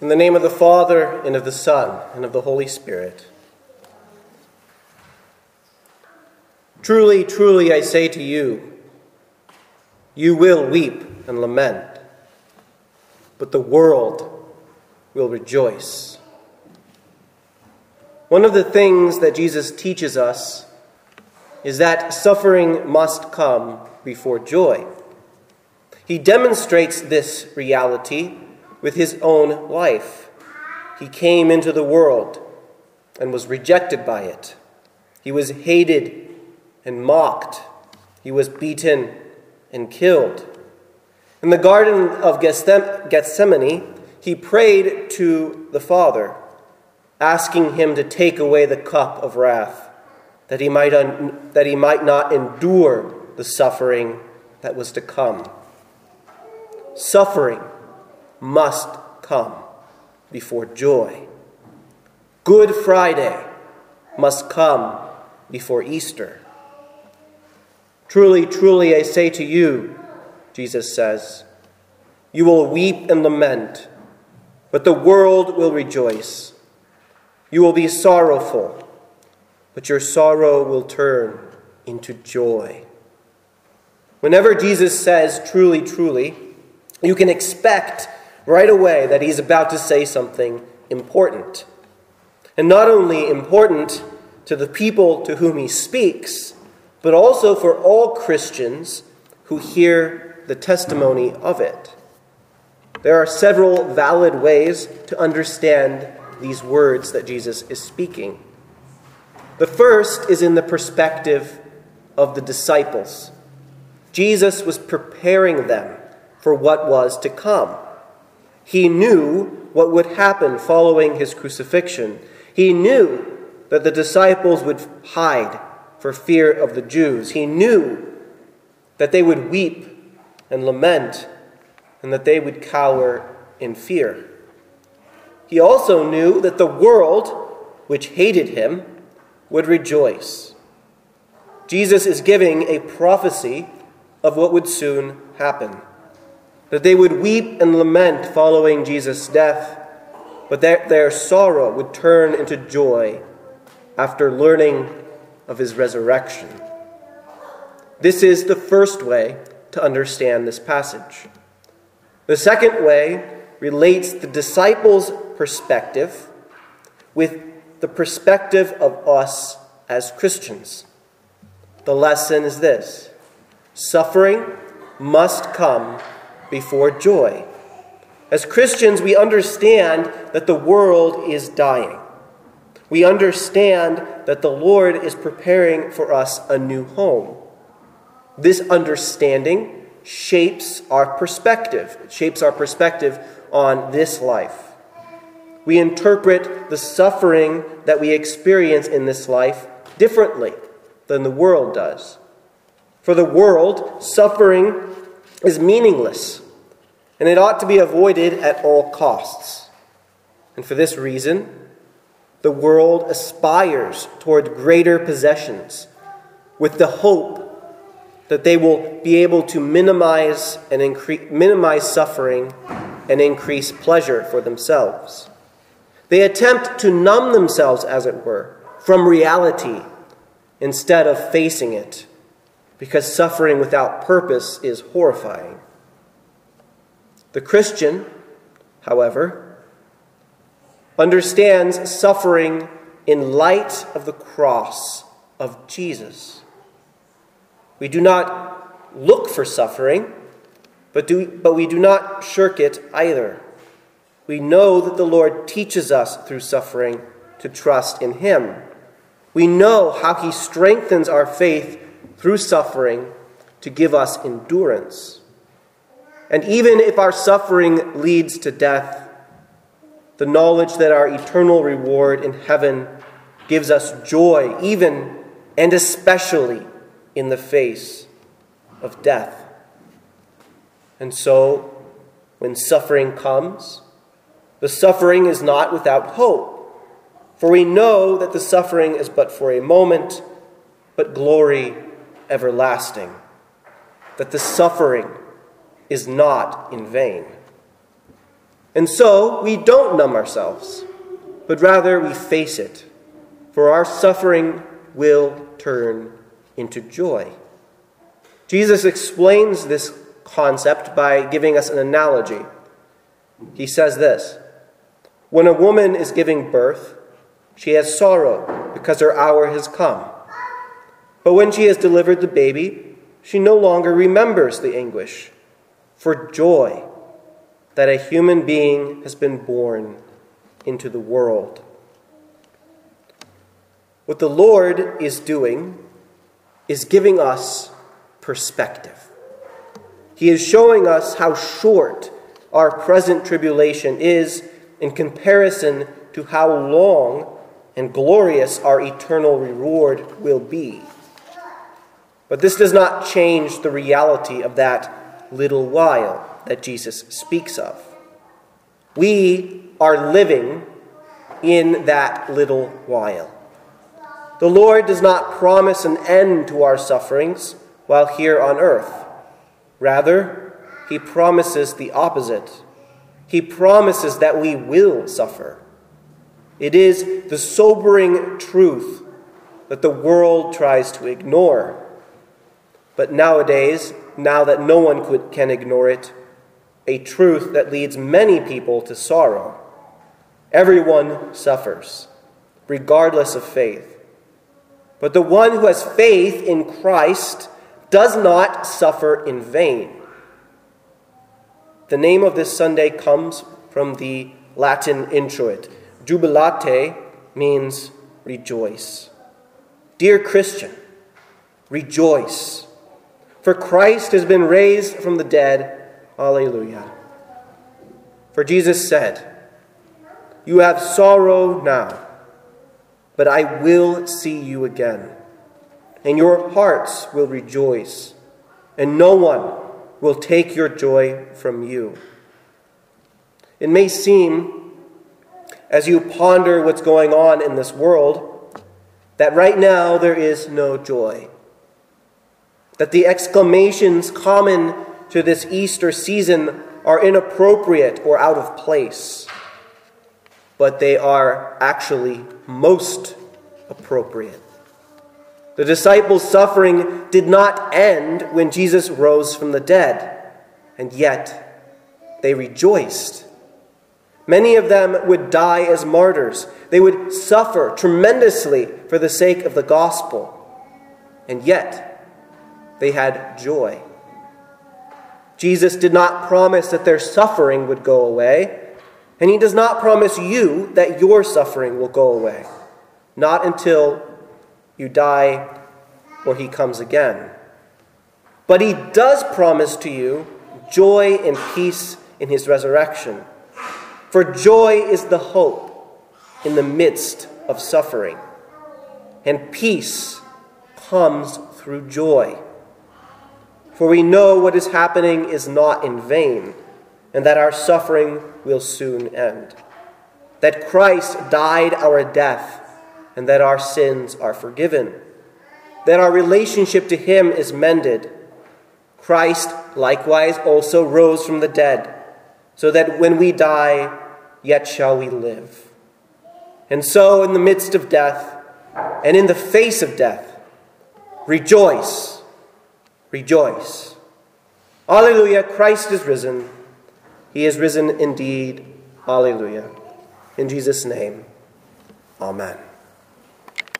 In the name of the Father, and of the Son, and of the Holy Spirit. Truly, truly, I say to you, you will weep and lament, but the world will rejoice. One of the things that Jesus teaches us is that suffering must come before joy. He demonstrates this reality with his own life. He came into the world and was rejected by it. He was hated and mocked. He was beaten and killed. In the Garden of Gethsemane, he prayed to the Father, asking him to take away the cup of wrath, that he might, un- that he might not endure the suffering that was to come. Suffering must come before joy. Good Friday must come before Easter. Truly, truly, I say to you, Jesus says, you will weep and lament, but the world will rejoice. You will be sorrowful, but your sorrow will turn into joy. Whenever Jesus says, truly, truly, you can expect right away that he's about to say something important. And not only important to the people to whom he speaks, but also for all Christians who hear the testimony of it. There are several valid ways to understand these words that Jesus is speaking. The first is in the perspective of the disciples. Jesus was preparing them for what was to come. He knew what would happen following his crucifixion. He knew that the disciples would hide for fear of the Jews. He knew that they would weep and lament and that they would cower in fear. He also knew that the world, which hated him, would rejoice. Jesus is giving a prophecy of what would soon happen that they would weep and lament following Jesus' death, but that their sorrow would turn into joy after learning of his resurrection. This is the first way to understand this passage. The second way relates the disciples' perspective with the perspective of us as Christians. The lesson is this suffering must come before joy. As Christians, we understand that the world is dying. We understand that the Lord is preparing for us a new home. This understanding shapes our perspective. It shapes our perspective on this life. We interpret the suffering that we experience in this life differently than the world does. For the world, suffering is meaningless, and it ought to be avoided at all costs. And for this reason, the world aspires toward greater possessions with the hope that they will be able to minimize and increase, minimize suffering and increase pleasure for themselves. They attempt to numb themselves, as it were, from reality instead of facing it because suffering without purpose is horrifying. The Christian, however, understands suffering in light of the cross of Jesus. We do not look for suffering, but, do, but we do not shirk it either. We know that the Lord teaches us through suffering to trust in Him. We know how He strengthens our faith through suffering to give us endurance. And even if our suffering leads to death, the knowledge that our eternal reward in heaven gives us joy, even and especially in the face of death. And so, when suffering comes, the suffering is not without hope. For we know that the suffering is but for a moment, but glory everlasting, that the suffering is not in vain. And so we don't numb ourselves, but rather we face it, for our suffering will turn into joy. Jesus explains this concept by giving us an analogy. He says this When a woman is giving birth, she has sorrow because her hour has come. But when she has delivered the baby, she no longer remembers the anguish for joy that a human being has been born into the world. What the Lord is doing is giving us perspective. He is showing us how short our present tribulation is in comparison to how long and glorious our eternal reward will be. But this does not change the reality of that little while that Jesus speaks of. We are living in that little while. The Lord does not promise an end to our sufferings while here on earth. Rather, He promises the opposite. He promises that we will suffer. It is the sobering truth that the world tries to ignore. But nowadays, now that no one could, can ignore it, a truth that leads many people to sorrow. Everyone suffers, regardless of faith. But the one who has faith in Christ does not suffer in vain. The name of this Sunday comes from the Latin introit. Jubilate means rejoice. Dear Christian, rejoice. For Christ has been raised from the dead. Alleluia. For Jesus said, You have sorrow now but I will see you again. And your hearts will rejoice, and no one will take your joy from you. It may seem, as you ponder what's going on in this world, that right now there is no joy. That the exclamations common to this Easter season are inappropriate or out of place but they are actually most appropriate. The disciples' suffering did not end when Jesus rose from the dead, and yet they rejoiced. Many of them would die as martyrs. They would suffer tremendously for the sake of the gospel, and yet they had joy. Jesus did not promise that their suffering would go away. And He does not promise you that your suffering will go away, not until you die or He comes again. But He does promise to you joy and peace in His resurrection. For joy is the hope in the midst of suffering, and peace comes through joy. For we know what is happening is not in vain and that our suffering will soon end. That Christ died our death, and that our sins are forgiven. That our relationship to Him is mended. Christ likewise also rose from the dead, so that when we die, yet shall we live. And so, in the midst of death, and in the face of death, rejoice, rejoice. Alleluia, Christ is risen. He is risen indeed. Alleluia. In Jesus' name, amen.